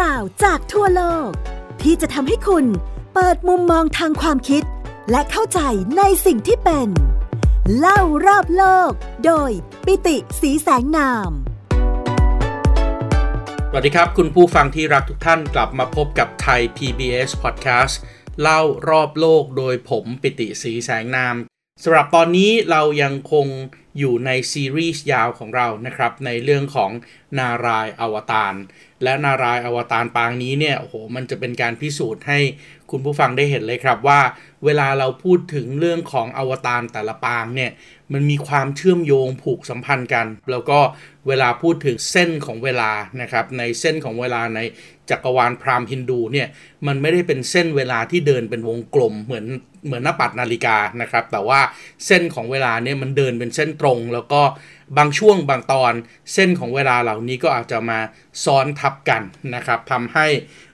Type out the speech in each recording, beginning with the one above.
ราวจากทั่วโลก ที่จะทำให้คุณเปิดมุมมองทางความคิด และเข้าใจในสิ่งที่เป็น เล่ารอบโลก โดยปิติสีแสงนาม สวัสดีครับ คุณผู้ฟังที่รักทุกท่านกลับมาพบกับไทย PBS Podcast เล่ารอบโลกโดยผมปิติสีแสงนามสำหรับตอนนี้เรายังคงอยู่ในซีรีส์ยาวของเรานะครับ ในเรื่องของนารายอวตาร และนารายอวตารปางนี้เนี่ยโอ้โหมันจะเป็นการพิสูจน์ให้คุณผู้ฟังได้เห็นเลยครับว่า เวลาเราพูดถึงเรื่องของอวตารแต่ละปางเนี่ยมันมีความเชื่อมโยงผูกสัมพันธ์กัน แล้วก็เวลาพูดถึงเส้นของเวลานะครับในเส้นของเวลาใน จักรวาลพราหมณ์ฮินดูเนี่ยมันไม่ได้เป็นเส้นเวลาที่เดินเป็นวงกลมเหมือนเหมือนหน้าปัดนาฬิกานะครับ แต่ว่าเส้นของเวลาเนี่ยมันเดินเป็นเส้นตรง แล้วก็บางช่วงบางตอนเส้นของเวลาเหล่านี้ก็อาจจะมาซ้อนทับกันนะครับทำให้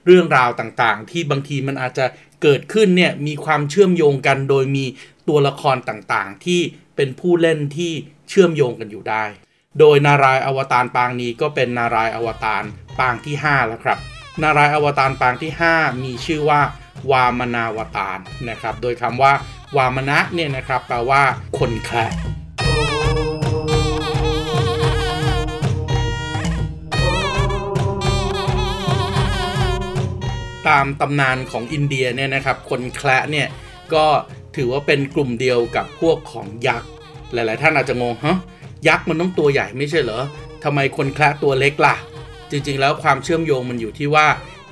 เรื่องราวต่างๆ ที่บางทีมันอาจจะเกิดขึ้นเนี่ยมีความเชื่อมโยงกัน โดยมีตัวละครต่างๆ ที่เป็นผู้เล่นที่เชื่อมโยงกันอยู่ได้ โดยนารายอวตารปางนี้ก็เป็นนารายอวตารปางที่ 5 แล้วครับ นารายอวตารปางที่ 5 มีชื่อว่าวามนาวตารนะครับ โดยคำว่าวามนะเนี่ยนะครับแปลว่าคนแคร์ตามตำนานของอินเดียเนี่ยนะครับ คนแคระเนี่ยก็ถือว่าเป็นกลุ่มเดียวกับพวกของยักษ์ หลาย ๆ ท่านอาจจะงงฮะยักษ์มันต้องตัวใหญ่ไม่ใช่เหรอทำไมคนแคระตัวเล็กล่ะ จริงๆ แล้วความเชื่อมโยงมันอยู่ที่ว่า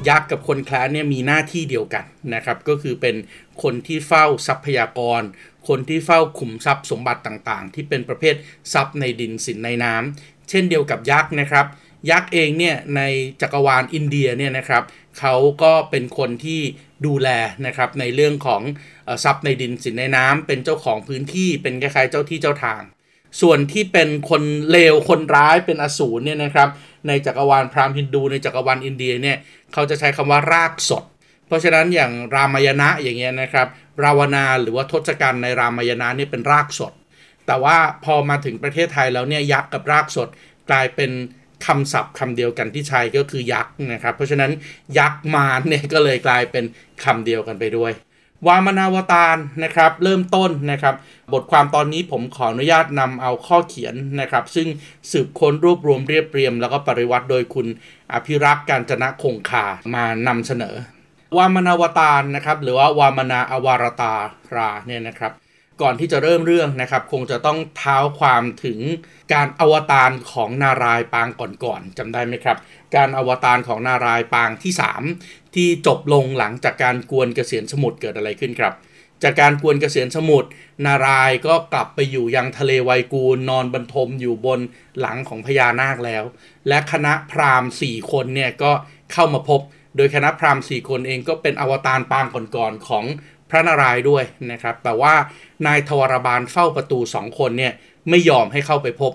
ยักษ์กับคนแคระเนี่ยมีหน้าที่เดียวกันนะครับ ก็คือเป็นคนที่เฝ้าทรัพยากร คนที่เฝ้าขุมทรัพย์สมบัติต่างๆ ที่เป็นประเภททรัพย์ในดินสินในน้ำเช่นเดียวกับยักษ์นะครับ ยักษ์เองเนี่ยในจักรวาลอินเดียเนี่ยนะครับเขาก็เป็นคนที่ดูแลนะครับในเรื่องของทรัพย์ในดินสินในน้ำเป็นเจ้าของพื้นที่เป็นคล้ายๆเจ้าที่เจ้าทาง ส่วนที่เป็นคนเลวคนร้ายเป็นอสูรเนี่ยนะครับ ในจักรวาลพราหมณ์ฮินดูในจักรวาลอินเดียเนี่ยเขาจะใช้คำว่ารากสด เพราะฉะนั้นอย่างรามายณะอย่างเงี้ยนะครับ ราวนาหรือว่าทศกัณฐ์ในรามายณะนี่เป็นรากสด แต่ว่าพอมาถึงประเทศไทยแล้วเนี่ยยักษ์กับรากสดกลายเป็นคำศัพท์คำเดียวกันที่ใช้ก็คือยักษ์นะครับ เพราะฉะนั้นยักษ์มารเนี่ยก็เลยกลายเป็นคำเดียวกันไปด้วย วามนาวตารนะครับเริ่มต้นนะครับ บทความตอนนี้ผมขออนุญาตนำเอาข้อเขียนนะครับ ซึ่งสืบค้นรวบรวมเรียบเรียม แล้วก็ปริวัติโดยคุณอภิรักษ์การจนะคงคามานำเสนอ วามนาวตารนะครับ หรือว่าวามนาอวารตาราเนี่ยนะครับ ก่อนที่จะเริ่มเรื่องนะครับ คงจะต้องเท้าความถึงการอวตารของนารายปางก่อนๆจำได้ไหมครับ การอวตารของนารายปางที่ 3 ที่จบลงหลังจากการกวนเกษียณสมุทรเกิดอะไรขึ้นครับ จากการกวนเกษียณสมุทรนารายก็กลับไปอยู่ยังทะเลไวกูลนอนบรรทมอยู่บนหลังของพญานาคแล้ว และคณะพราหมณ์4คนเนี่ยก็เข้ามาพบ โดยคณะพราหมณ์4คนเองก็เป็นอวตารปางก่อนๆของ พระนารายณ์ด้วยนะครับ แต่ว่านายทวารบาลเฝ้าประตูสองคนเนี่ยไม่ยอมให้เข้าไปพบ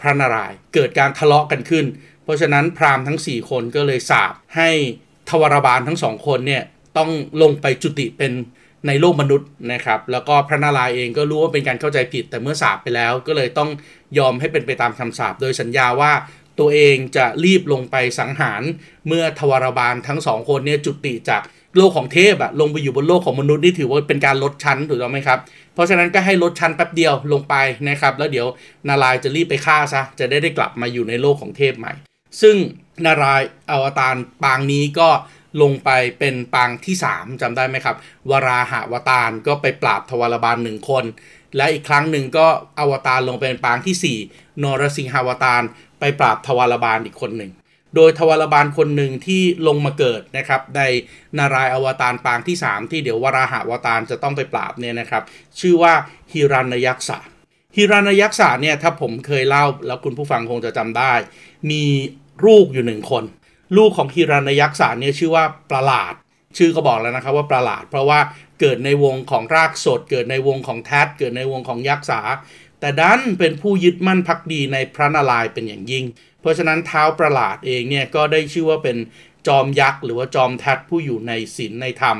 พระนารายณ์เกิดการทะเลาะกันขึ้น เพราะฉะนั้นพราหมณ์ทั้ง 4 คนก็เลยสาบให้ทวารบาลทั้งสองคนเนี่ยต้องลงไปจุติเป็นในโลกมนุษย์นะครับ แล้วก็พระนารายณ์เองก็รู้ว่าเป็นการเข้าใจผิด แต่เมื่อสาบไปแล้วก็เลยต้องยอมให้เป็นไปตามคำสาบโดยสัญญาว่าตัวเองจะรีบลงไปสังหาร เมื่อทวารบาลทั้งสองคนเนี่ยจุติจาก โลกของเทพอะลงไปอยู่บนโลกของมนุษย์นี่ถือว่าเป็นการลดชั้นถูกต้องไหมครับ เพราะฉะนั้นก็ให้ลดชั้นแป๊บเดียวลงไปนะครับ แล้วเดี๋ยวนารายจะรีบไปฆ่าซะจะได้ได้กลับมาอยู่ในโลกของเทพใหม่ ซึ่งนารายอวตารปางนี้ก็ลงไปเป็นปางที่ 3จำได้ไหมครับ วราหาวตารก็ไปปราบทวารบาลหนึ่งคน และอีกครั้งหนึ่งก็อวตารลงเป็นปางที่ 4 นรสิงหาวตารไปปราบทวารบาลอีกคนหนึ่ง โดยทวารบาลคนหนึ่งที่ลงมาเกิดนะครับในนารายอวตารปางที่ 3 ที่เดี๋ยววราหาวตารจะต้องไปปราบเนี่ยนะครับ ชื่อว่าฮิรันยักษะฮิรันยักษะเนี่ยถ้าผมเคยเล่าแล้วคุณผู้ฟังคงจะจำได้ มีลูกอยู่หนึ่งคน ลูกของฮิรันยักษะเนี่ยชื่อว่าประหลาด ชื่อก็บอกแล้วนะครับว่าประหลาด เพราะว่าเกิดในวงของรากสด เกิดในวงของแทดเกิดในวงของยักษ์สา แต่ดันเป็นผู้ยึดมั่นพักดีในพระนารายณ์เป็นอย่างยิ่ง เพราะฉะนั้นเท้าประหลาดเองเนี่ยก็ได้ชื่อว่าเป็นจอมยักษ์หรือว่าจอมแทดผู้อยู่ในศีลในธรรม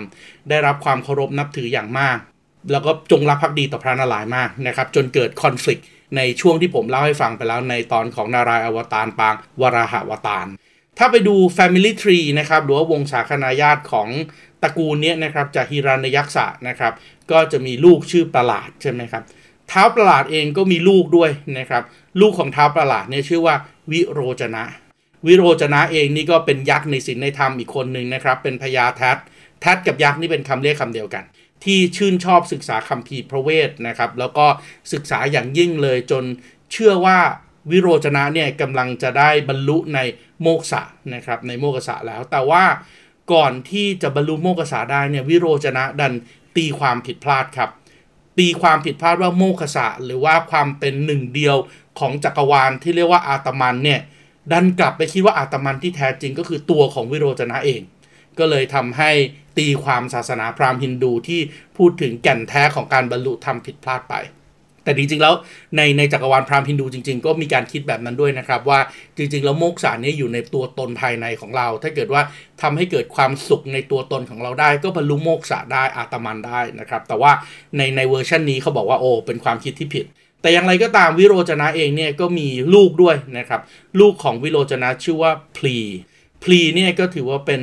ได้รับความเคารพนับถืออย่างมาก แล้วก็จงรักภักดีต่อพระนารายณ์มากนะครับ จนเกิดคอน FLICT ในช่วงที่ผมเล่าให้ฟังไปแล้วในตอนของนารายอวตารปางวราหาวตารถ้าไปดู Family Tree นะครับหรือว่าวงศาคณาญาติของตระกูลนี้นะครับจากฮิรันยักษะนะครับ ก็จะมีลูกชื่อประหลาดใช่ไหมครับ ท้าประหลาดเองก็มีลูกด้วยนะครับ ลูกของท้าประหลาดเนี่ยชื่อว่าวิโรจนะ วิโรจนะเองนี่ก็เป็นยักษ์ในศีลในธรรมอีกคนหนึ่งนะครับ เป็นพญาแทัตทัตกับยักษ์นี่เป็นคำเรียกคำเดียวกัน ที่ชื่นชอบศึกษาคัมภีร์พระเวทนะครับ แล้วก็ศึกษาอย่างยิ่งเลยจนเชื่อว่าวิโรจนะเนี่ยกำลังจะได้บรรลุในโมกษะนะครับในโมกษะแล้ว แต่ว่าก่อนที่จะบรรลุโมกษะได้เนี่ยวิโรจนะดันตีความผิดพลาดครับ ตีความผิดพลาดว่าโมคษะหรือว่าความเป็นหนึ่งเดียวของจักรวาลที่เรียกว่าอาตมันเนี่ยดันกลับไปคิดว่าอาตมันที่แท้จริงก็คือตัวของวิโรจนะเอง ก็เลยทำให้ตีความศาสนาพราหมณ์ฮินดูที่พูดถึงแก่นแท้ของการบรรลุธรรมผิดพลาดไป แต่จริงๆแล้วในในจักรวาลพราหมณ์ฮินดูจริง ๆ ก็มีการคิดแบบนั้นด้วยนะครับ ว่าจริง ๆ แล้วโมกษานี้อยู่ในตัวตนภายในของเรา ถ้าเกิดว่าทำให้เกิดความสุขในตัวตนของเราได้ ก็บรรลุโมกษาได้อาตมันได้นะครับ แต่ว่าในในเวอร์ชันนี้เขาบอกว่าโอ้เป็นความคิดที่ผิด แต่อย่างไรก็ตามวิโรจนะเองเนี่ยก็มีลูกด้วยนะครับ ลูกของวิโรจนะชื่อว่าพลีพลีเนี่ยก็ถือว่าเป็น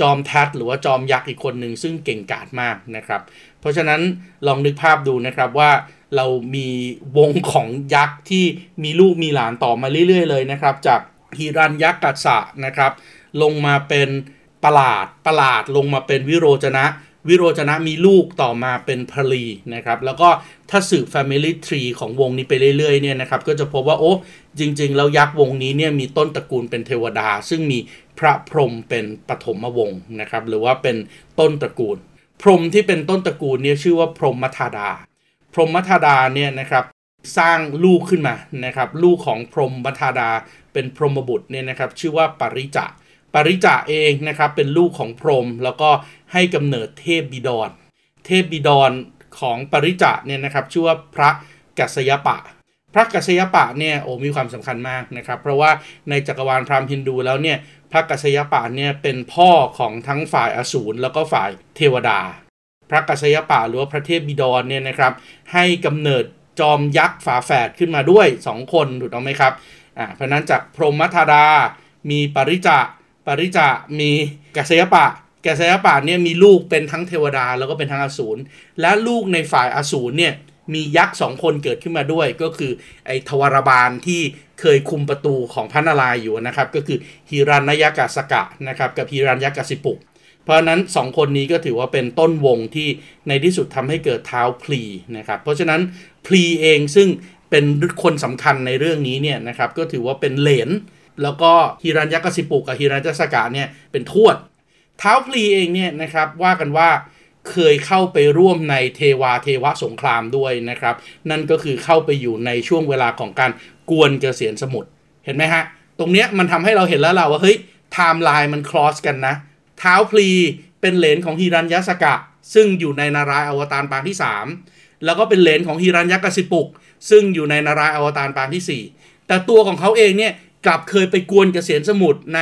จอมทัตหรือว่าจอมยักษ์อีกคนหนึ่งซึ่งเก่งกาจมากนะครับ เพราะฉะนั้นลองนึกภาพดูนะครับว่า เรามีวงของยักษ์ที่มีลูกมีหลานต่อมาเรื่อย ๆ เลยนะครับ จากฮิรันยักษ์กัสสะนะครับ ลงมาเป็นประหลาดประหลาดลงมาเป็นวิโรจนะ วิโรจนะมีลูกต่อมาเป็นพลีนะครับ แล้วก็ถ้าสืบ Family Tree ของวงนี้ไปเรื่อยๆเนี่ยนะครับ ก็จะพบว่าโอ้จริง ๆ แล้วยักษ์วงนี้เนี่ยมีต้นตระกูลเป็นเทวดา ซึ่งมีพระพรหมเป็นปฐมวงศ์นะครับ หรือว่าเป็นต้นตระกูล พรหมที่เป็นต้นตระกูลเนี่ยชื่อว่าพรหมธาดา พรหมธาดาเนี่ยนะครับสร้างลูกขึ้นมานะครับลูกของพรหมธาดาเป็นพรหมบุตรเนี่ยนะครับชื่อว่าปริจะปริจะเองนะครับเป็นลูกของพรหมแล้วก็ให้กำเนิดเทพบิดร เทพบิดรของปริจะเนี่ยนะครับชื่อว่าพระกัสยปะ พระกัสยปะเนี่ยโอ้มีความสำคัญมากนะครับเพราะว่าในจักรวาลพราหมณ์ฮินดูแล้วเนี่ยพระกัสยปะเนี่ยเป็นพ่อของทั้งฝ่ายอสูรแล้วก็ฝ่ายเทวดา พระกัสยปะหรือว่าพระเทพบิดรเนี่ยนะครับ ให้กำเนิดจอมยักษ์ฝาแฝดขึ้นมาด้วย 2 คนถูกต้องไหมครับอ่าเพราะนั้นจากพรหมธาดามีปริจะปริจะมีกัสยปะกัสยปะเนี่ยมีลูกเป็นทั้งเทวดาแล้วก็เป็นทั้งอสูรและลูกในฝ่ายอสูรเนี่ยมียักษ์สองคนเกิดขึ้นมาด้วยก็คือไอ้ทวารบาลที่เคยคุมประตูของพระนารายณ์อยู่นะครับ ก็คือฮิรันยกสกะนะครับกับฮิรันยกสิปุก เพราะนั้น 2 คนนี้ก็ถือว่าเป็นต้นวงที่ในที่สุดทำให้เกิดเท้าพลีนะครับ เพราะฉะนั้นพลีเองซึ่งเป็นคนสำคัญในเรื่องนี้เนี่ยนะครับก็ถือว่าเป็นเหลนแล้วก็ฮิรัญยักษิปุกกับฮิรัญยัสกะเนี่ยเป็นทวดเท้าพลีเองเนี่ยนะครับว่ากันว่าเคยเข้าไปร่วมในเทวาเทวะสงครามด้วยนะครับ นั่นก็คือเข้าไปอยู่ในช่วงเวลาของการกวนเกษียณสมุทรเห็นไหมฮะ ตรงเนี้ยมันทำให้เราเห็นแล้วเราว่าเฮ้ยไทม์ไลน์มันคลอสกันนะ ท้าพลีเป็นเหลนของฮิรัญยสกะ ซึ่งอยู่ในนารายอวตารปางที่ 3 แล้วก็เป็นเหลนของฮิรัญยักสิปุก ซึ่งอยู่ในนารายอวตารปางที่ 4 แต่ตัวของเขาเองเนี่ยกลับเคยไปกวนเกษียรสมุทรใน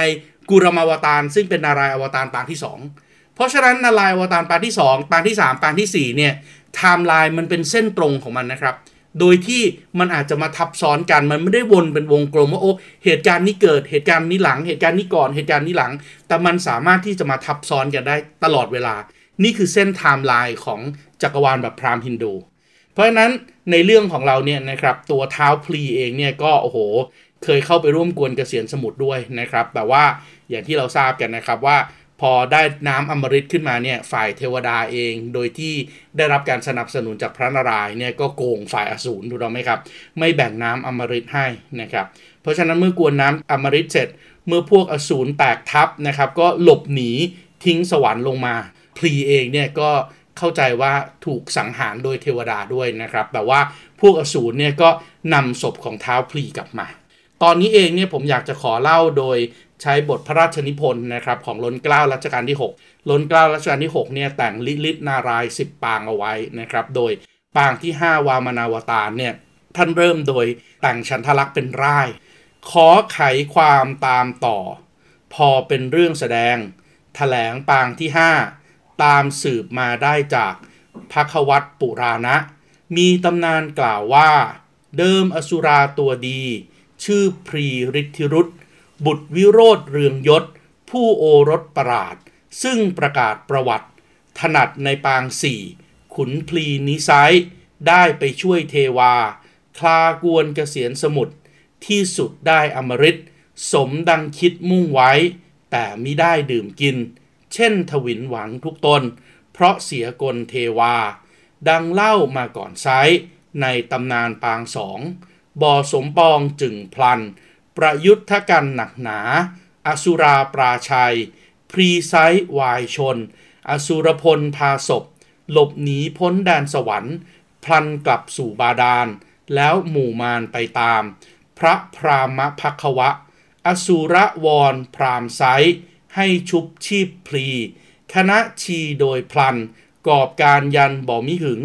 กูรมาวตารซึ่งเป็นนารายณ์อวตารปางที่ 2 เพราะฉะนั้นนารายณ์อวตารปางที่ 2 ปางที่ 3 ปางที่4เนี่ยไทม์ไลน์มันเป็นเส้นตรงของมันนะครับ โดยที่มันอาจจะมาทับซ้อนกันมันไม่ได้วนเป็นวงกลมว่าโอ้เหตุการณ์นี้เกิดเหตุการณ์นี้หลัง เหตุการณ์นี้ก่อนเหตุการณ์นี้หลัง แต่มันสามารถที่จะมาทับซ้อนกันได้ตลอดเวลา นี่คือเส้นไทม์ไลน์ของจักรวาลแบบพราหมณ์ฮินดู เพราะฉะนั้นในเรื่องของเราเนี่ยนะครับตัวเท้าพลีเองเนี่ยก็โอ้โห เคยเข้าไปร่วมกวนเกษียณสมุทรด้วยนะครับ แต่ว่าอย่างที่เราทราบกันนะครับว่า พอได้น้ำอมฤตขึ้นมาเนี่ยฝ่ายเทวดาเอง โดยที่ได้รับการสนับสนุนจากพระนารายณ์เนี่ยก็โกงฝ่ายอสูรถูกต้องไหมครับ ไม่แบ่งน้ำอมฤตให้นะครับ เพราะฉะนั้นเมื่อกวนน้ำอมฤตเสร็จ เมื่อพวกอสูรแตกทับนะครับ ก็หลบหนีทิ้งสวรรค์ลงมา พลีเองเนี่ยก็เข้าใจว่าถูกสังหารโดยเทวดาด้วยนะครับ แต่ว่าพวกอสูรเนี่ยก็นำศพของเท้าพลีกลับมา ตอนนี้เองเนี่ยผมอยากจะขอเล่าโดยใช้บทพระราชนิพนธ์นะครับของล้นเกล้ารัชกาลที่ 6 ล้นเกล้ารัชกาลที่6เนี่ยแต่งลิลิตนาราย10ปางเอาไว้นะครับโดยปางที่ 5 วามนาวตารเนี่ยท่านเริ่มโดยแต่งฉันทลักษ์เป็นร่าย ขอไขความตามต่อ พอเป็นเรื่องแสดงถแถลงปางที่ 5 ตามสืบมาได้จากพระควัตปุราณะ มีตำนานกล่าวว่า เดิมอสุราตัวดี ชื่อพรีฤทธิรุธบุตรวิโรธเรืองยศ ผู้โอรสประหลาด ซึ่งประกาศประวัติ ถนัดในปางสี่ ขุนพลีนิไซได้ไปช่วยเทวา คลากวนเกษียณสมุทรที่สุดได้อมฤตสมดังคิดมุ่งไว้ แต่มิได้ดื่มกิน เช่นทวินหวังทุกตน เพราะเสียกลเทวา ดังเล่ามาก่อนไซในตำนานปางสอง บ่อสมปองจึงพลัน ประยุทธกันหนักหนา อสุราปราชัย พรีไซวายชน อสุรพลพาศพ หลบหนีพ้นแดนสวรรค์ พลันกลับสู่บาดาล แล้วหมู่มารไปตาม พระพรามพักวะ อสุรวรพรามไซให้ชุบชีพพลี คณะชีโดยพลัน กอบการยันบ่มิหึง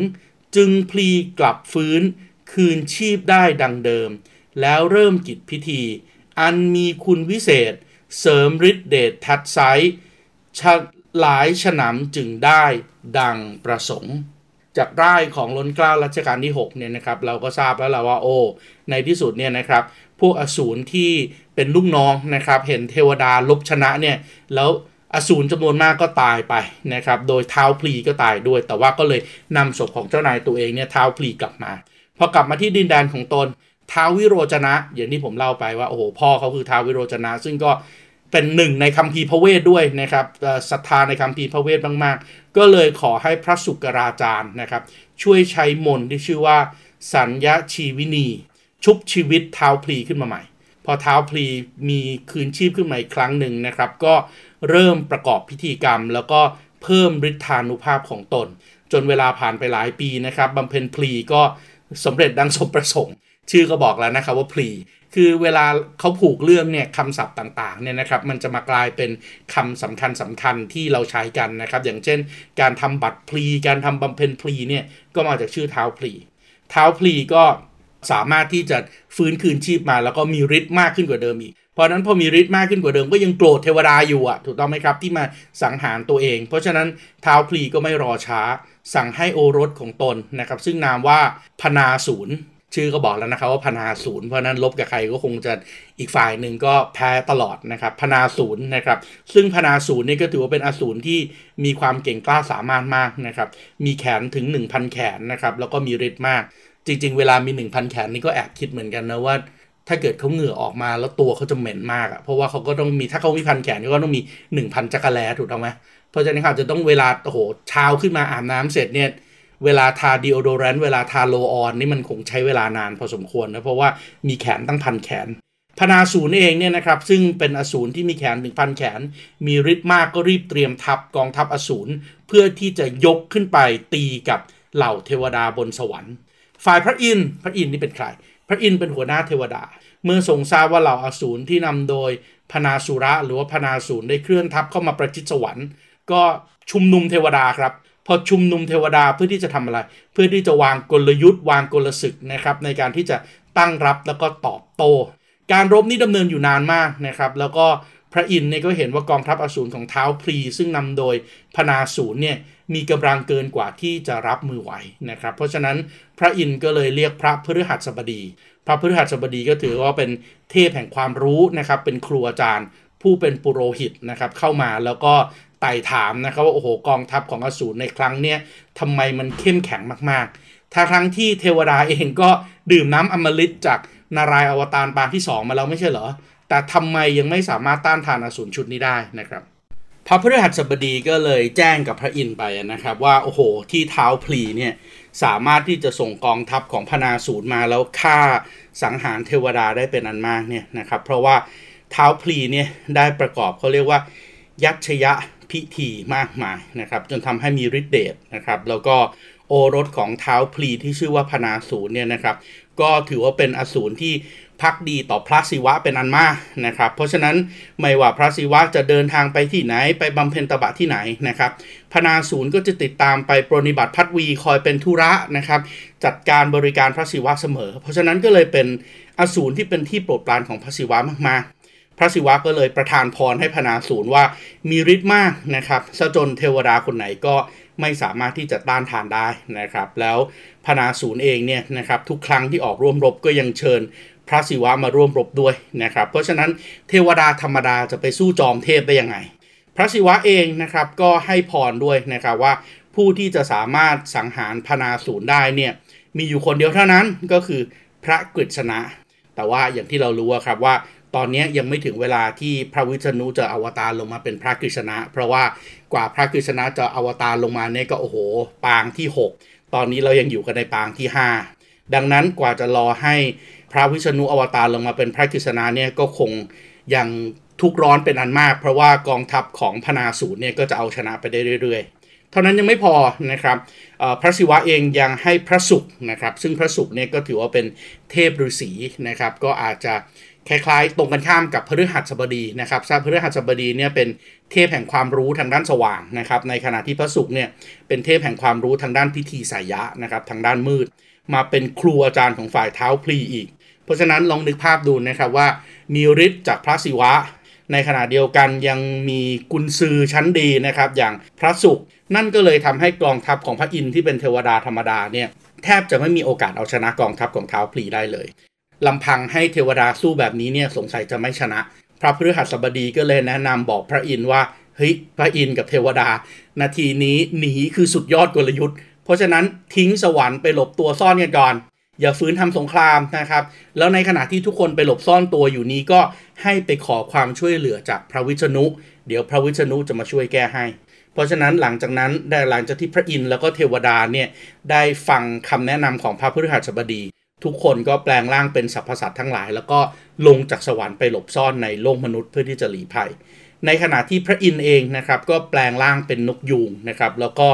จึงพลีกลับฟื้น คืนชีพได้ดังเดิม แล้วเริ่มกิจพิธี อันมีคุณวิเศษ เสริมฤทธิเดชทัดไซหลายฉนำจึงได้ดังประสงค์ จากร่ายของล้นเกล้ารัชกาลที่6เนี่ยนะครับเราก็ทราบแล้วละว่าโอ้ในที่สุดเนี่ยนะครับพวกอสูรที่เป็นลูกน้องนะครับเห็นเทวดาลบชนะเนี่ยแล้วอสูรจำนวนมากก็ตายไปนะครับ โดยเท้าพลีก็ตายด้วย แต่ว่าก็เลยนำศพของเจ้านายตัวเองเนี่ยเท้าพลีกลับมา พอกลับมาที่ดินแดนของตนท้าววิโรจนะ อย่างที่ผมเล่าไปว่าโอ้โหพ่อเขาคือท้าววิโรจนะ ซึ่งก็เป็นหนึ่งในคัมภีร์พระเวทด้วยนะครับศรัทธาในคัมภีร์พระเวทมากๆ ก็เลยขอให้พระสุกราจารย์นะครับ ช่วยใช้มนที่ชื่อว่า สัญญาชีวินี ชุบชีวิตท้าวพลีขึ้นมาใหม่ พอเท้าพลีมีคืนชีพขึ้นมาอีกครั้งหนึ่งนะครับ ก็เริ่มประกอบพิธีกรรม แล้วก็เพิ่มฤทธานุภาพของตน จนเวลาผ่านไปหลายปีนะครับบำเพ็ญพลีก็ สำเร็จดังสมประสงค์ ชื่อก็บอกแล้วนะครับว่าพลี คือเวลาเขาผูกเรื่องเนี่ยคำศัพท์ต่างๆเนี่ยนะครับมันจะมากลายเป็นคำสำคัญสำคัญที่เราใช้กันนะครับอย่างเช่น การทำบัตรพลี การทำบำเพ็ญพลีเนี่ยก็มาจากชื่อเท้าพลีเท้าพลีก็สามารถที่จะฟื้นคืนชีพมาแล้วก็มีฤทธิ์มากขึ้นกว่าเดิมอีก เพราะนั้นพอมีฤทธิ์มากขึ้นกว่าเดิมก็ยังโกรธเทวดาอยู่อะถูกต้องไหมครับที่มาสังหารตัวเอง เพราะฉะนั้นเท้าพลีก็ไม่รอช้าสั่งให้โอรสของตนนะครับซึ่งนามว่าพนาศูนย์ชื่อก็บอกแล้วนะครับว่าพนาศูนย์เพราะนั้นลบกับใครก็คงจะอีกฝ่ายหนึ่งก็แพ้ตลอดนะครับพนาศูนย์นะครับซึ่งพนาศูนย์นี่ก็ถือว่าเป็นอสูรที่มีความเก่งกล้าสามารถมากนะครับมีแขนถึง 1,000 แขนนะครับแล้วก็มีฤทธิ์มาก จริง ๆ เวลามี 1,000 แขนนี่ก็แอบคิดเหมือนกันนะว่า ถ้าเกิดเขาเหงื่อออกมาแล้วตัวเขาจะเหม็นมากอะเพราะว่าเขาก็ต้องมีถ้าเขามีพันแขนก็ต้องมี 1,000จักรแลถูกต้องไหม เพราะฉะนั้นเขาจะต้องเวลาโอ้โหเช้าขึ้นมาอาบน้ำเสร็จเนี่ยเวลาทาดีโอโดแรนต์เวลาทาโลออนนี่มันคงใช้เวลานานพอสมควรนะเพราะว่ามีแขนตั้งพันแขนพนาศูนย์เองเนี่ยนะครับซึ่งเป็นอสูรที่มีแขนถึงพันแขน มีฤทธิ์มากก็รีบเตรียมทัพกองทัพอสูรเพื่อที่จะยกขึ้นไปตีกับเหล่าเทวดาบนสวรรค์ ฝ่ายพระอินทร์พระอินทร์นี่เป็นใคร พระอินทร์เป็นหัวหน้าเทวดา เมื่อทรงทราบว่าเหล่าอสูรที่นำโดยพนาสุระหรือว่าพนาสูรได้เคลื่อนทัพเข้ามาประชิดสวรรค์ ก็ชุมนุมเทวดาครับ พอชุมนุมเทวดาเพื่อที่จะทำอะไร เพื่อที่จะวางกลยุทธ์ วางกลศึกนะครับ ในการที่จะตั้งรับแล้วก็ตอบโต้ การรบนี้ดำเนินอยู่นานมากนะครับ แล้วก็พระอินทร์เนี่ยก็เห็นว่ากองทัพอสูรของเท้าพรีซึ่งนำโดยพนาสูรเนี่ยมีกำลังเกินกว่าที่จะรับมือไหวนะครับ เพราะฉะนั้นพระอินทร์ก็เลยเรียกพระพฤหัสบดี พระพฤหัสบดีก็ถือว่าเป็นเทพแห่งความรู้นะครับ เป็นครูอาจารย์ผู้เป็นปุโรหิตนะครับเข้ามาแล้วก็ ไต่ถามนะครับว่าโอ้โหกองทัพของอสูรในครั้งเนี้ยทำไมมันเข้มแข็งมากๆถ้าทั้งที่เทวดาเองก็ดื่มน้ำอมฤตจากนารายอวตารปางที่ 2 มาแล้วไม่ใช่เหรอ แต่ทำไมยังไม่สามารถต้านทานอสูรชุดนี้ได้นะครับพระพฤหัสบดีก็เลยแจ้งกับพระอินทร์ไปนะครับ ว่าโอ้โหที่เท้าพลีเนี่ยสามารถที่จะส่งกองทัพของพนาสูรมาแล้วฆ่าสังหารเทวดาได้เป็นอันมากเนี่ยนะครับ เพราะว่าเท้าพลีเนี่ยได้ประกอบเขาเรียกว่า ยัชยะ พิธีมากมายนะครับจนทำให้มีฤทธิ์เดชนะครับแล้วก็โอรสของเท้าพลีที่ชื่อว่าพนาสูรเนี่ยนะครับก็ถือว่าเป็นอสูรที่พักดีต่อพระศิวะเป็นอันมากนะครับ เพราะฉะนั้นไม่ว่าพระศิวะจะเดินทางไปที่ไหนไปบำเพ็ญตบะที่ไหนนะครับพนาศูนย์ก็จะติดตามไปปรนิบัติพัดวีคอยเป็นธุระนะครับจัดการบริการพระศิวะเสมอ เพราะฉะนั้นก็เลยเป็นอสูรที่เป็นที่โปรดปรานของพระศิวะมากๆ พระศิวะก็เลยประทานพรให้พนาศูนย์ว่ามีฤทธิ์มากนะครับซะจนเทวดาคนไหนก็ไม่สามารถที่จะต้านทานได้นะครับ แล้วพนาศูนย์เองเนี่ยนะครับทุกครั้งที่ออกร่วมรบก็ยังเชิญพระศิวะมาร่วมรบด้วยนะครับ เพราะฉะนั้นเทวดาธรรมดาจะไปสู้จอมเทพได้ยังไง พระศิวะเองนะครับก็ให้พรด้วยนะครับว่าผู้ที่จะสามารถสังหารพนาศูนย์ได้เนี่ยมีอยู่คนเดียวเท่านั้นก็คือพระกฤษณะ แต่ว่าอย่างที่เรารู้ครับว่า ตอนนี้ยังไม่ถึงเวลาที่พระวิษณุจะอวตารลงมาเป็นพระกฤษณะ เพราะว่ากว่าพระกฤษณะจะอวตารลงมาเนี่ยก็โอ้โห ปางที่ 6 ตอนนี้เรายังอยู่กันในปางที่ 5 ดังนั้นกว่าจะรอให้พระวิษณุอวตารลงมาเป็นพระกฤษณะเนี่ยก็คงยังทุกร้อนเป็นอันมาก เพราะว่ากองทัพของพนาสูรเนี่ยก็จะเอาชนะไปได้เรื่อย ๆ เท่านั้นยังไม่พอนะครับพระศิวะเองยังให้พระศุกร์นะครับ ซึ่งพระศุกร์เนี่ยก็ถือว่าเป็นเทพฤาษีนะครับ ก็อาจจะ คล้ายๆ ตรงกันข้ามกับพฤหัสบดีนะครับพฤหัสบดีเนี่ยเป็นเทพแห่งความรู้ทางด้านสว่างนะครับในขณะที่พระศุกร์เนี่ยเป็นเทพแห่งความรู้ทางด้านพิธีสายะนะครับทางด้านมืด มาเป็นครูอาจารย์ของฝ่ายเท้าพลีอีก เพราะฉะนั้นลองนึกภาพดูนะครับว่ามีฤทธิ์จากพระศิวะ ในขณะเดียวกันยังมีกุญซือชั้นดีนะครับอย่างพระศุกร์นั่นก็เลยทำให้กองทัพของพระอินทร์ที่เป็นเทวดาธรรมดาเนี่ยแทบจะไม่มีโอกาสเอาชนะกองทัพของเท้าพลีได้เลย ลำพังให้เทวดาสู้แบบนี้เนี่ยสงสัยจะไม่ชนะ พระพฤหัสบดีก็เลยแนะนำบอกพระอินทร์ว่าเฮ้ยพระอินทร์กับเทวดา นาทีนี้หนีคือสุดยอดกลยุทธ์ เพราะฉะนั้นทิ้งสวรรค์ไปหลบตัวซ่อนกันก่อน อย่าฟื้นทำสงครามนะครับ แล้วในขณะที่ทุกคนไปหลบซ่อนตัวอยู่นี้ก็ให้ไปขอความช่วยเหลือจากพระวิษณุ เดี๋ยวพระวิษณุจะมาช่วยแก้ให้ เพราะฉะนั้นหลังจากนั้นได้หลังจากที่พระอินทร์แล้วก็เทวดาเนี่ยได้ฟังคำแนะนำของพระพฤหัสบดี ทุกคนก็แปลงร่างเป็นสรรพสัตว์ทั้งหลาย แล้วก็ลงจากสวรรค์ไปหลบซ่อนในโลกมนุษย์เพื่อที่จะหลีภัย ในขณะที่พระอินทร์เองนะครับก็แปลงร่างเป็นนกยูงนะครับแล้วก็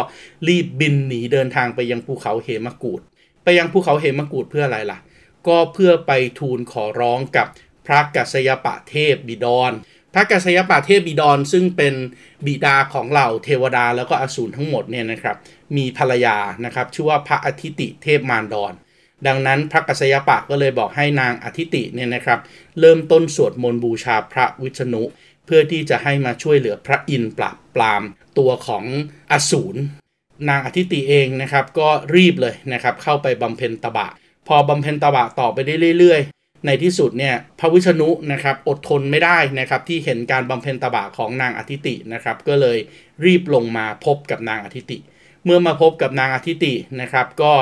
รีบบินหนีเดินทางไปยังภูเขาเหมกูดไปยังภูเขาเหมกูดเพื่ออะไรล่ะ ก็เพื่อไปทูลขอร้องกับพระกัสยปะเทพบิดรพระกัสยปะเทพบิดรซึ่งเป็นบิดาของเหล่าเทวดาแล้วก็อสูรทั้งหมดเนี่ยนะครับมีภรรยานะครับชื่อว่าพระอาทิติเทพมารดร ดังนั้นพระกัสยปะก็เลยบอกให้นางอธิติเนี่ยนะครับ เริ่มต้นสวดมนต์บูชาพระวิษณุ เพื่อที่จะให้มาช่วยเหลือพระอินทร์ปราบปรามตัวของอสูรนางอธิติเองนะครับก็รีบเลยนะครับเข้าไปบำเพ็ญตบะ พอบำเพ็ญตบะต่อไปได้เรื่อยๆ ในที่สุดเนี่ยพระวิษณุนะครับอดทนไม่ได้นะครับที่เห็นการบำเพ็ญตบะของนางอธิตินะครับก็เลยรีบลงมาพบกับนางอธิติ เมื่อมาพบกับนางอธิตินะครับก็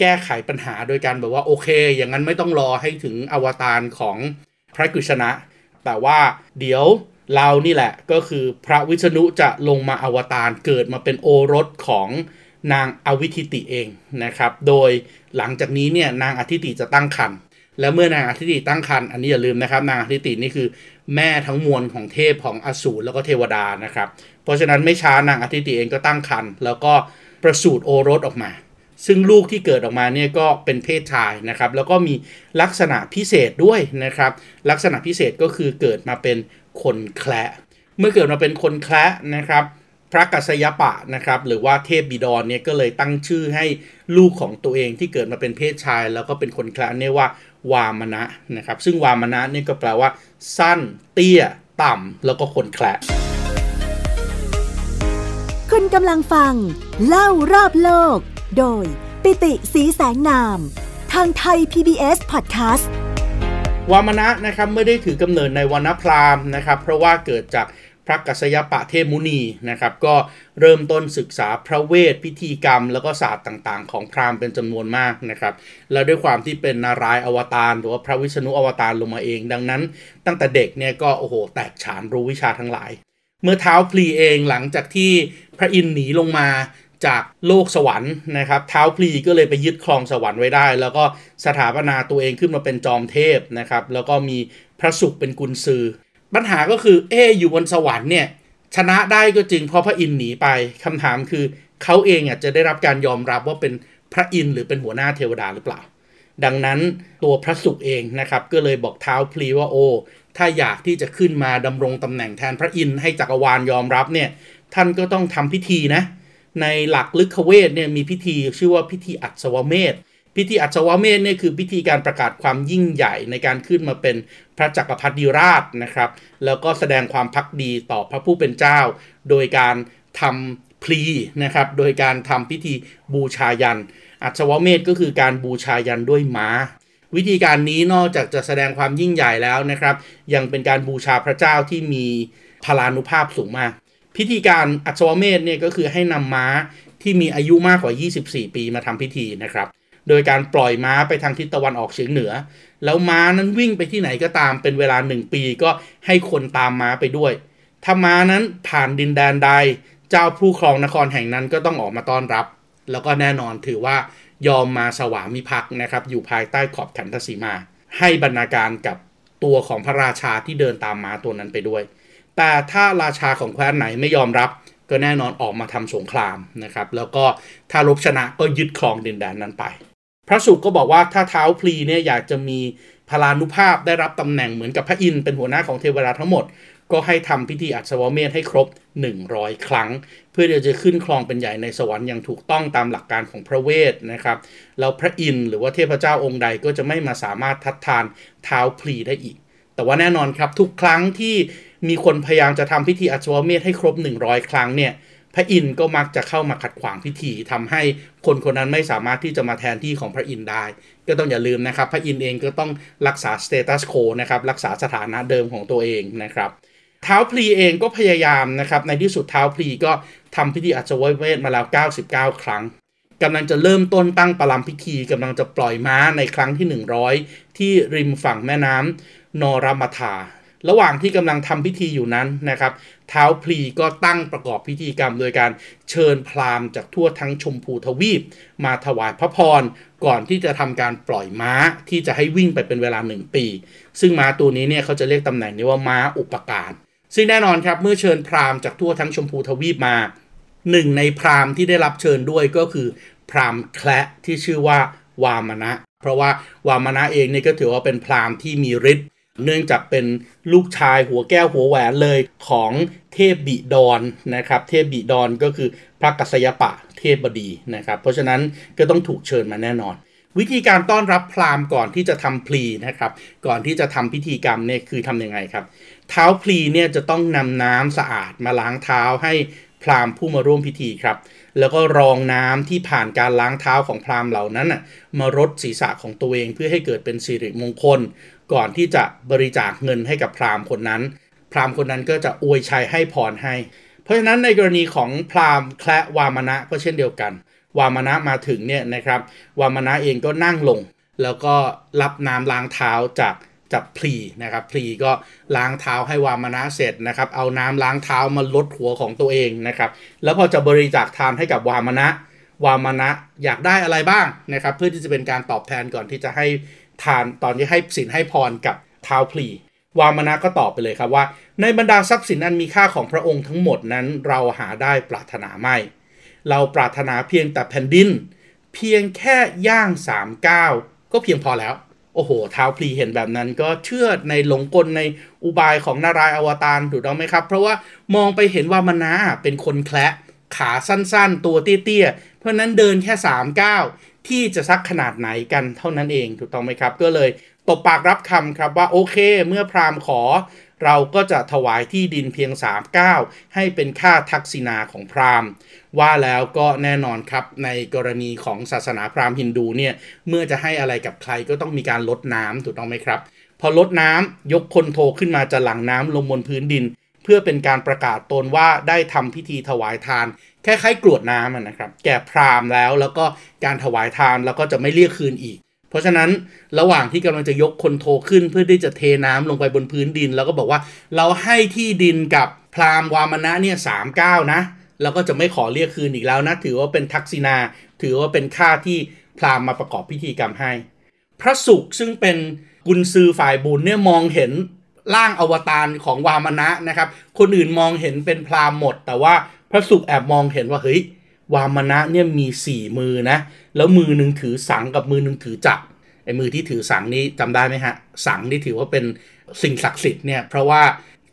แก้ไขปัญหาโดยการแบบว่าโอเค อย่างนั้นไม่ต้องรอให้ถึงอวตารของพระกฤษณะ แต่ว่าเดี๋ยวเรานี่แหละก็คือพระวิษณุจะลงมาอวตารเกิดมาเป็นโอรสของนางอวิธิติเองนะครับ โดยหลังจากนี้เนี่ยนางอธิติจะตั้งครรภ์แล้วเมื่อนางอธิติตั้งครรภ์อันนี้อย่าลืมนะครับ นางอธิตินี่คือแม่ทั้งมวลของเทพของอสูรแล้วก็เทวดานะครับ เพราะฉะนั้นไม่ช้านางอธิติเองก็ตั้งครรภ์แล้วก็ประสูติโอรสออกมา ซึ่งลูกที่เกิดออกมาเนี่ยก็เป็นเพศชายนะครับ แล้วก็มีลักษณะพิเศษด้วยนะครับ ลักษณะพิเศษก็คือเกิดมาเป็นคนแคละเมื่อเกิดมาเป็นคนแคละนะครับ พระกัสยปะนะครับ หรือว่าเทพบิดรเนี่ยก็เลยตั้งชื่อให้ลูกของตัวเองที่เกิดมาเป็นเพศชาย แล้วก็เป็นคนแคละเนี่ยว่าวามณะนะครับ ซึ่งวามณะเนี่ยก็แปลว่า สั้น เตี้ย ต่ำแล้วก็คนแคละคุณกำลังฟัง เล่ารอบโลก โดย ปิติสีแสงนาม ทางไทย PBS Podcast วามณะนะครับไม่ได้ถือกำเนิดในวันพราหมณ์นะครับ เพราะว่าเกิดจากพระกัสยปะเทพมุนีนะครับ ก็เริ่มต้นศึกษาพระเวทพิธีกรรม แล้วก็ศาสตร์ต่างๆ ของพราหมณ์เป็นจำนวนมากนะครับ แล้วด้วยความที่เป็นนารายอวตารหรือว่าพระวิษณุอวตารลงมาเอง ดังนั้น ตั้งแต่เด็กเนี่ยก็โอ้โหแตกฉานรู้วิชาทั้งหลาย เมื่อเท้าพลีเองหลังจากที่พระอินทร์หนีลงมา จากโลกสวรรค์นะครับเท้าพลีก็เลยไปยึดครองสวรรค์ไว้ได้ แล้วก็สถาปนาตัวเองขึ้นมาเป็นจอมเทพนะครับ แล้วก็มีพระศุกร์เป็นกุญซือ ปัญหาก็คือเออยู่บนสวรรค์เนี่ยชนะได้ก็จริงเพราะพระอินทร์หนีไปคำถามคือเขาเองอะจะได้รับการยอมรับว่าเป็นพระอินทร์หรือเป็นหัวหน้าเทวดาหรือเปล่า ดังนั้นตัวพระศุกร์เองนะครับก็เลยบอกเท้าพลีว่าโอ้ถ้าอยากที่จะขึ้นมาดำรงตำแหน่งแทนพระอินทร์ให้จักรวาลยอมรับเนี่ยท่านก็ต้องทำพิธีนะ ในหลักลึกเวทเนี่ยมีพิธีชื่อว่าพิธีอัศวเมธพิธีอัศวเมธเนี่ยคือพิธีการประกาศความยิ่งใหญ่ในการขึ้นมาเป็นพระจักรพรรดิราชนะครับ แล้วก็แสดงความพักดีต่อพระผู้เป็นเจ้า โดยการทำพลีนะครับ โดยการทำพิธีบูชายัน อัศวเมธก็คือการบูชายันด้วยม้า วิธีการนี้นอกจากจะแสดงความยิ่งใหญ่แล้วนะครับ ยังเป็นการบูชาพระเจ้าที่มีพลานุภาพสูงมาก พิธีการอัศวเมธเนี่ยก็คือให้นำม้าที่มีอายุมากกว่า 24 ปีมาทำพิธีนะครับ โดยการปล่อยม้าไปทางทิศตะวันออกเฉียงเหนือ แล้วม้านั้นวิ่งไปที่ไหนก็ตามเป็นเวลา 1 ปีก็ให้คนตามม้าไปด้วย ถ้าม้านั้นผ่านดินแดนใด เจ้าผู้ครองนครแห่งนั้นก็ต้องออกมาต้อนรับ แล้วก็แน่นอนถือว่ายอมมาสวามิภักดิ์นะครับ อยู่ภายใต้ขอบขันธสีมา ให้บรรณาการกับตัวของพระราชาที่เดินตามม้าตัวนั้นไปด้วย แต่ถ้าราชาของแคว้นไหนไม่ยอมรับก็แน่นอนออกมาทำสงครามนะครับ แล้วก็ถ้ารบชนะก็ยึดครองดินแดนนั้นไป พระสุก็บอกว่าถ้าเท้าพลีเนี่ยอยากจะมีพลานุภาพได้รับตำแหน่งเหมือนกับพระอินทร์เป็นหัวหน้าของเทวดาทั้งหมด ก็ให้ทำพิธีอัศวเมธให้ครบ 100 ครั้ง เพื่อที่จะขึ้นครองเป็นใหญ่ในสวรรค์อย่างถูกต้องตามหลักการของพระเวทนะครับ แล้วพระอินทร์หรือว่าเทพเจ้าองค์ใดก็จะไม่มาสามารถทัดทานเท้าพลีได้อีก แต่ว่าแน่นอนครับทุกครั้งที่ มีคนพยายามจะทำพิธีอัศวเมธให้ครบ 100 ครั้งเนี่ยพระอินทร์ก็มักจะเข้ามาขัดขวางพิธีทำให้คนคนนั้นไม่สามารถที่จะมาแทนที่ของพระอินทร์ได้ ก็ต้องอย่าลืมนะครับ พระอินทร์เองก็ต้องรักษา status quo นะครับรักษาสถานะเดิมของตัวเองนะครับท้าวพลีเองก็พยายามนะครับในที่สุดท้าวพลีก็ทำพิธีอัศวเมธมาแล้ว 99 ครั้งกำลังจะเริ่มต้นตั้งประลัมพิธีกำลังจะปล่อยม้าในครั้งที่ 100 ที่ริมฝั่งแม่น้ำนอรมาธา ระหว่างที่กำลังทำพิธีอยู่นั้นนะครับ ท้าวพลีก็ตั้งประกอบพิธีกรรม โดยการเชิญพราหมณ์จากทั่วทั้งชมพูทวีป มาถวายพระพร ก่อนที่จะทำการปล่อยม้าที่จะให้วิ่งไปเป็นเวลาหนึ่งปี ซึ่งม้าตัวนี้เนี่ยเขาจะเรียกตำแหน่งนี้ว่าม้าอุปการซึ่งแน่นอนครับเมื่อเชิญพราหมณ์จากทั่วทั้งชมพูทวีปมาหนึ่งในพราหมณ์ที่ได้รับเชิญด้วยก็คือ พราหมณ์แคละที่ชื่อว่าวามนะ เพราะว่าวามนะเองนี่ก็ถือว่าเป็นพราหมณ์ที่มีฤทธิ์ เนื่องจากเป็นลูกชายหัวแก้วหัวแหวนเลยของเทพบิดอนนะครับ เทพบิดอนก็คือพระกัสยปะเทพบดีนะครับ เพราะฉะนั้นก็ต้องถูกเชิญมาแน่นอน วิธีการต้อนรับพราหมณ์ก่อนที่จะทำพลีนะครับ ก่อนที่จะทำพิธีกรรมเนี่ยคือทำยังไงครับ เท้าพลีเนี่ยจะต้องนำน้ำสะอาดมาล้างเท้าให้ พราหมณ์ผู้มาร่วมพิธีครับ แล้วก็รองน้ำที่ผ่านการล้างเท้าของพราหมณ์เหล่านั้นมารดศีรษะของตัวเองเพื่อให้เกิดเป็นสิริมงคล ก่อนที่จะบริจาคเงินให้กับพราหมณ์คนนั้น พราหมณ์คนนั้นก็จะอวยชัยให้พรให้ เพราะฉะนั้นในกรณีของพราหมณ์แคละวามณะก็เช่นเดียวกัน วามณะมาถึงเนี่ยนะครับ วามณะเองก็นั่งลง แล้วก็รับน้ำล้างเท้าจาก จากพลีนะครับพลีก็ล้างเท้าให้วามนะเสร็จนะครับเอาน้ำล้างเท้ามาลดหัวของตัวเองนะครับแล้วพอจะบริจาคทานให้กับวามนะ วามนะอยากได้อะไรบ้างนะครับเพื่อที่จะเป็นการตอบแทนก่อนที่จะให้ทานตอนที่ให้สินให้พรกับเท้าพลีวามนะก็ตอบไปเลยครับว่า ในบรรดาทรัพย์สินอันมีค่าของพระองค์ทั้งหมดนั้นเราหาได้ปรารถนาไม่ เราปรารถนาเพียงแต่แผ่นดิน เพียงแค่ย่างสามก้าวก็เพียงพอแล้ว โอ้โหเท้าพลีเห็นแบบนั้นก็เชื่อในหลงกลในอุบายของนารายณ์อวตารถูกต้องไหมครับ เพราะว่ามองไปเห็นว่ามนาเป็นคนแคละขาสั้นๆ ตัวเตี้ยๆ เพราะนั้นเดินแค่3ก้าวที่จะซักขนาดไหนกันเท่านั้นเองถูกต้องไหมครับ ก็เลยตบปากรับคำครับว่าโอเค เมื่อพราหมณ์ขอ เราก็จะถวายที่ดินเพียง3ก้าวให้เป็นค่าทักษิณาของพราหมณ์ ว่าแล้วก็แน่นอนครับในกรณีของศาสนาพราหมณ์ฮินดูเนี่ยเมื่อจะให้อะไรกับใครก็ต้องมีการลดน้ำถูกต้องไหมครับ พอลดน้ำยกคนโทขึ้นมาจะหลั่งน้ำลงบนพื้นดิน เพื่อเป็นการประกาศตนว่าได้ทำพิธีถวายทานคล้ายๆกรวดน้ำนะครับแก่พราหมณ์แล้วแล้วก็การถวายทานแล้วก็จะไม่เรียกคืนอีกเพราะฉะนั้นระหว่างที่กำลังจะยกคนโทขึ้นเพื่อที่จะเทน้ำลงไปบนพื้นดิน แล้วก็บอกว่า เราให้ที่ดินกับพราหมณ์วามนะเนี่ยสามเก้านะ แล้วก็จะไม่ขอเรียกคืนอีกแล้วนะ ถือว่าเป็นทักษิณา ถือว่าเป็นค่าที่พราหมณ์มาประกอบพิธีกรรมให้ พระสุขซึ่งเป็นกุญซือฝ่ายบุญเนี่ยมองเห็นร่างอวตารของวามนะนะครับ คนอื่นมองเห็นเป็นพราหมณ์หมด แต่ว่าพระสุขแอบมองเห็นว่าเฮ้ยวามนะเนี่ยมีสี่มือนะ แล้วมือหนึ่งถือสังกับมือหนึ่งถือจับไอ้มือที่ถือสังนี้จำได้ไหมฮะ สังนี่ถือว่าเป็นสิ่งศักดิ์สิทธิ์เนี่ยเพราะว่า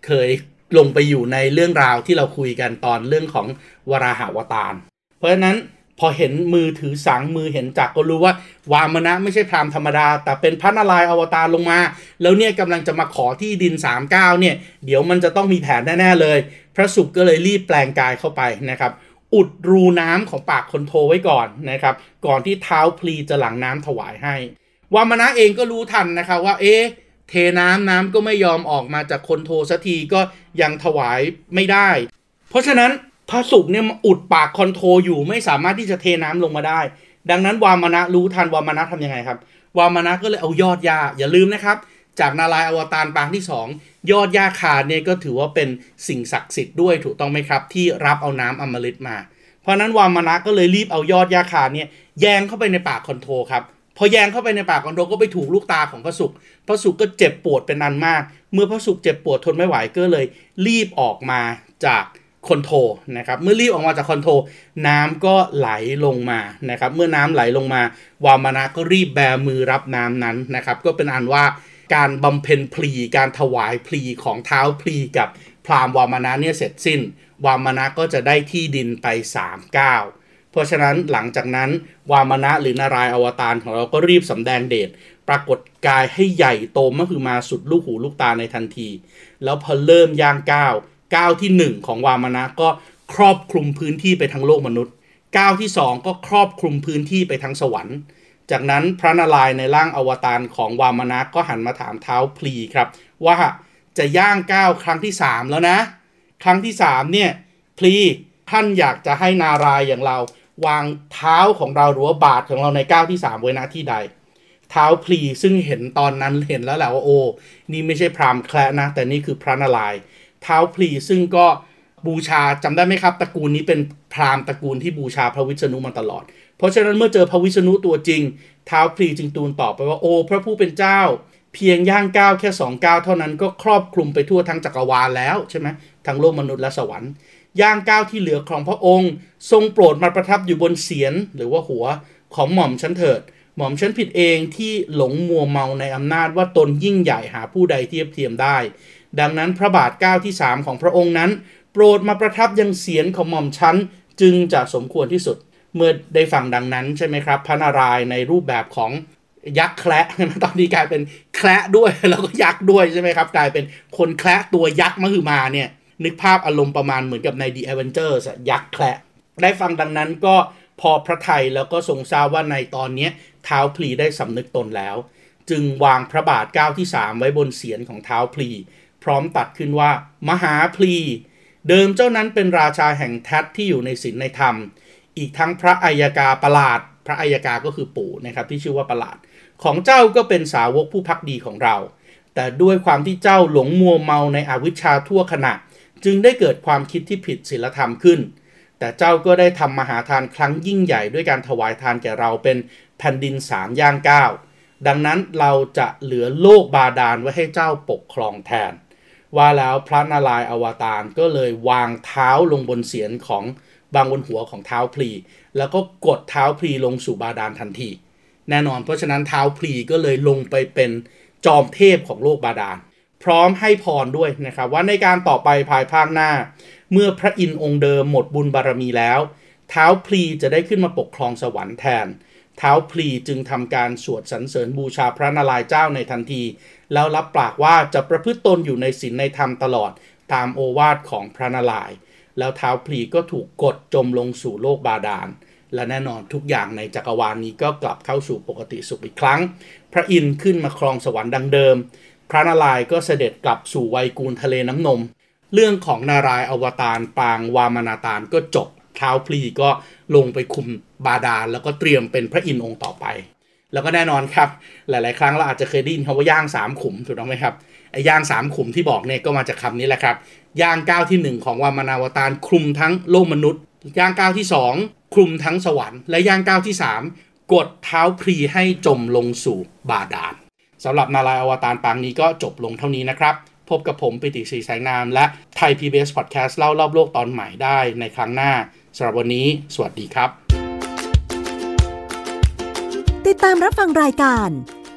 เคย ลงไปอยู่ในเรื่องราวที่เราคุยกันตอนเรื่องของวราหาวตารเพราะฉะนั้นพอเห็นมือถือสังมือเห็นจักรก็รู้ว่าวามนะไม่ใช่พรามธรรมดา แต่เป็นพระนารายณ์อวตารลงมา แล้วเนี่ยกำลังจะมาขอที่ดิน3ามก้าเนี่ย เดี๋ยวมันจะต้องมีแผนแน่ๆเลย พระสุขก็เลยรีบแปลงกายเข้าไปนะครับ อุดรูน้ำของปากคนโทไว้ก่อนนะครับ ก่อนที่เท้าพลีจะหลังน้ำถวายให้ วามนะเองก็รู้ทันนะคะว่าเอ๊ะ เทน้ำน้ำก็ไม่ยอมออกมาจากคนโทสักทีก็ยังถวายไม่ได้ เพราะฉะนั้นพระสุกเนี่ยอุดปากคอนโทรอยู่ไม่สามารถที่จะเทน้ำลงมาได้ ดังนั้นวามนะรู้ทันวามนะทำยังไงครับ วามนะก็เลยเอายอดยาอย่าลืมนะครับจากนารายอวตารปางที่ 2 ยอดยาคาเนี่ยก็ถือว่าเป็นสิ่งศักดิ์สิทธิ์ด้วยถูกต้องไหมครับ ที่รับเอาน้ำอมฤตมา เพราะนั้นวามนะก็เลยรีบเอายอดยาคาเนี่ยแยงเข้าไปในปากคอนโทรครับ พอแยงเข้าไปในปากคอนโทรก็ไปถูกลูกตาของพระสุกพระสุกก็เจ็บปวดเป็นนันมาก เมื่อพระสุกเจ็บปวดทนไม่ไหวก็เลย รีบออกมาจากคอนโทรนะครับ เมื่อรีบออกมาจากคอนโทรน้ำก็ไหลลงมานะครับ เมื่อน้ำไหลลงมา วามานะก็รีบแบมือรับน้ำนั้นนะครับ ก็เป็นอันว่าการบำเพ็ญพลีการถวายพลีของท้าวพลีกับพราหมณ์วามานะเนี่ยเสร็จสิ้น วามานะก็จะได้ที่ดินไป3ก้าว เพราะฉะนั้นหลังจากนั้นวามนะหรือนารายณ์อวตารของเราก็รีบสำแดงเดชปรากฏกายให้ใหญ่โตมก็คือมหาสุดลูกหูลูกตาในทันที แล้วพอเริ่มย่างก้าวก้าวที่ 1 ของวามนะก็ครอบคลุมพื้นที่ไปทั้งโลกมนุษย์ก้าวที่ 2 ก็ครอบคลุมพื้นที่ไปทั้งสวรรค์จากนั้นพระนารายณ์ในร่างอวตารของวามนะก็หันมาถามเท้าพลีครับ ว่าจะย่างก้าวครั้งที่ 3 แล้วนะ ครั้งที่ 3 เนี่ยพลีท่านอยากจะให้นารายอย่างเรา วางเท้าของเราหรือว่าบาทของเราในก้าวที่ 3 ไว้น้าที่ใด เท้าพลีซึ่งเห็นตอนนั้นเห็นแล้วแหละว่าโอ้นี่ไม่ใช่พรามแคละนะ แต่นี่คือพระนารายณ์เท้าพลีซึ่งก็บูชาจำได้ไหมครับตระกูลนี้เป็นพราหมณ์ตระกูลที่บูชาพระวิษณุมาตลอด เพราะฉะนั้นเมื่อเจอพระวิษณุตัวจริง เท้าพลีจึงตูนตอบไปว่าโอ้พระผู้เป็นเจ้า เพียงย่างก้าวแค่2ก้าวเท่านั้นก็ครอบคลุมไปทั่วทั้งจักรวาลแล้วใช่ไหมทั้งโลกมนุษย์และสวรรค์ ย่างก้าวที่เหลือของพระองค์ ทรงโปรดมาประทับอยู่บนเสียนหรือว่าหัวของหม่อมฉันเถิด หม่อมฉันผิดเองที่หลงมัวเมาในอำนาจว่าตนยิ่งใหญ่หาผู้ใดเทียบเทียมได้ ดังนั้นพระบาทก้าวที่สามของพระองค์นั้น โปรดมาประทับยังเสียนของหม่อมฉันจึงจะสมควรที่สุด เมื่อได้ฟังดังนั้นใช่ไหมครับ พระนารายณ์ในรูปแบบของยักษ์แคระตอนนี้กลายเป็นแคระด้วยแล้วก็ยักษ์ด้วยใช่ไหมครับ กลายเป็นคนแคระตัวยักษ์มหึมาเนี่ย นึกภาพอารมณ์ประมาณเหมือนกับใน The Avengers ยักษ์แคละได้ฟังดังนั้นก็พอพระไทยแล้วก็ทรงทราบว่าในตอนนี้เท้าพลีได้สำนึกตนแล้ว จึงวางพระบาทก้าวที่3ไว้บนเสียนของเท้าพลี พร้อมตัดขึ้นว่า มหาพลี เดิมเจ้านั้นเป็นราชาแห่งแทที่อยู่ในศีลในธรรม อีกทั้งพระอัยกาประหลาด พระอัยกาก็คือปู่นะครับที่ชื่อว่าประหลาด ของเจ้าก็เป็นสาวกผู้พักดีของเรา แต่ด้วยความที่เจ้าหลงมัวเมาในอวิชชาทั่วขณะ จึงได้เกิดความคิดที่ผิดศีลธรรมขึ้น แต่เจ้าก็ได้ทำมหาทานครั้งยิ่งใหญ่ด้วยการถวายทานแก่เราเป็นแผ่นดินสามย่างก้าวดังนั้นเราจะเหลือโลกบาดาลไว้ให้เจ้าปกครองแทน ว่าแล้วพระนารายณ์อวตารก็เลยวางเท้าลงบนเสียนของบางบนหัวของเท้าพลี แล้วก็กดเท้าพลีลงสู่บาดาลทันที แน่นอนเพราะฉะนั้นเท้าพลีก็เลยลงไปเป็นจอมเทพของโลกบาดาล พร้อมให้พรด้วยนะครับว่าในการต่อไปภายภาคหน้า เมื่อพระอินทร์องค์เดิมหมดบุญบารมีแล้ว เท้าพลีจะได้ขึ้นมาปกครองสวรรค์แทน เท้าพลีจึงทำการสวดสรรเสริญบูชาพระนารายณ์เจ้าในทันที แล้วรับปากว่าจะประพฤติตนอยู่ในศีลในธรรมตลอด ตามโอวาทของพระนารายณ์แล้วเท้าพลีก็ถูกกดจมลงสู่โลกบาดาลและแน่นอนทุกอย่างในจักรวาลนี้ก็กลับเข้าสู่ปกติสุขอีกครั้ง พระอินทร์ขึ้นมาครองสวรรค์ดังเดิม พระนารายณ์ก็เสด็จกลับสู่ไวยกูลทะเลน้ำนม เรื่องของนารายณ์อวตารปางวามนาตารก็จบเท้าพลีก็ลงไปคุมบาดาลแล้วก็เตรียมเป็นพระอินทร์องค์ต่อไป แล้วก็แน่นอนครับ หลาย ๆ ครั้งเราอาจจะเคยได้ยินคำว่าย่างสามขุมถูกต้องไหมครับไอ้ย่างสามขุมที่บอกเนี่ยก็มาจากคำนี้แหละครับย่างก้าวที่ 1 ของวามนาวตารคลุมทั้งโลกมนุษย์ ย่างก้าวที่ 2 คลุมทั้งสวรรค์และย่างก้าวที่ 3 กดเท้าพลีให้จมลงสู่บาดาล สำหรับนารายอวตารปางนี้ก็จบลงเท่านี้นะครับ พบกับผมปิติศรีแสงนาม และไทย PBS Podcast เล่ารอบโลกตอนใหม่ได้ในครั้งหน้าสำหรับวันนี้ สวัสดีครับ ติดตามรับฟังรายการ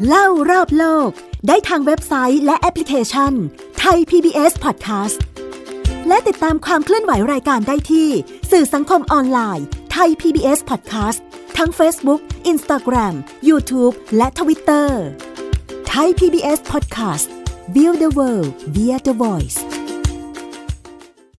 เล่ารอบโลก ได้ทางเว็บไซต์และแอปพลิเคชันไทย PBS Podcast และติดตามความเคลื่อนไหวรายการได้ที่ สื่อสังคมออนไลน์ไทย PBS Podcast ทั้ง Facebook, Instagram, YouTube และ Twitter Thai PBS Podcast. View the world via the voice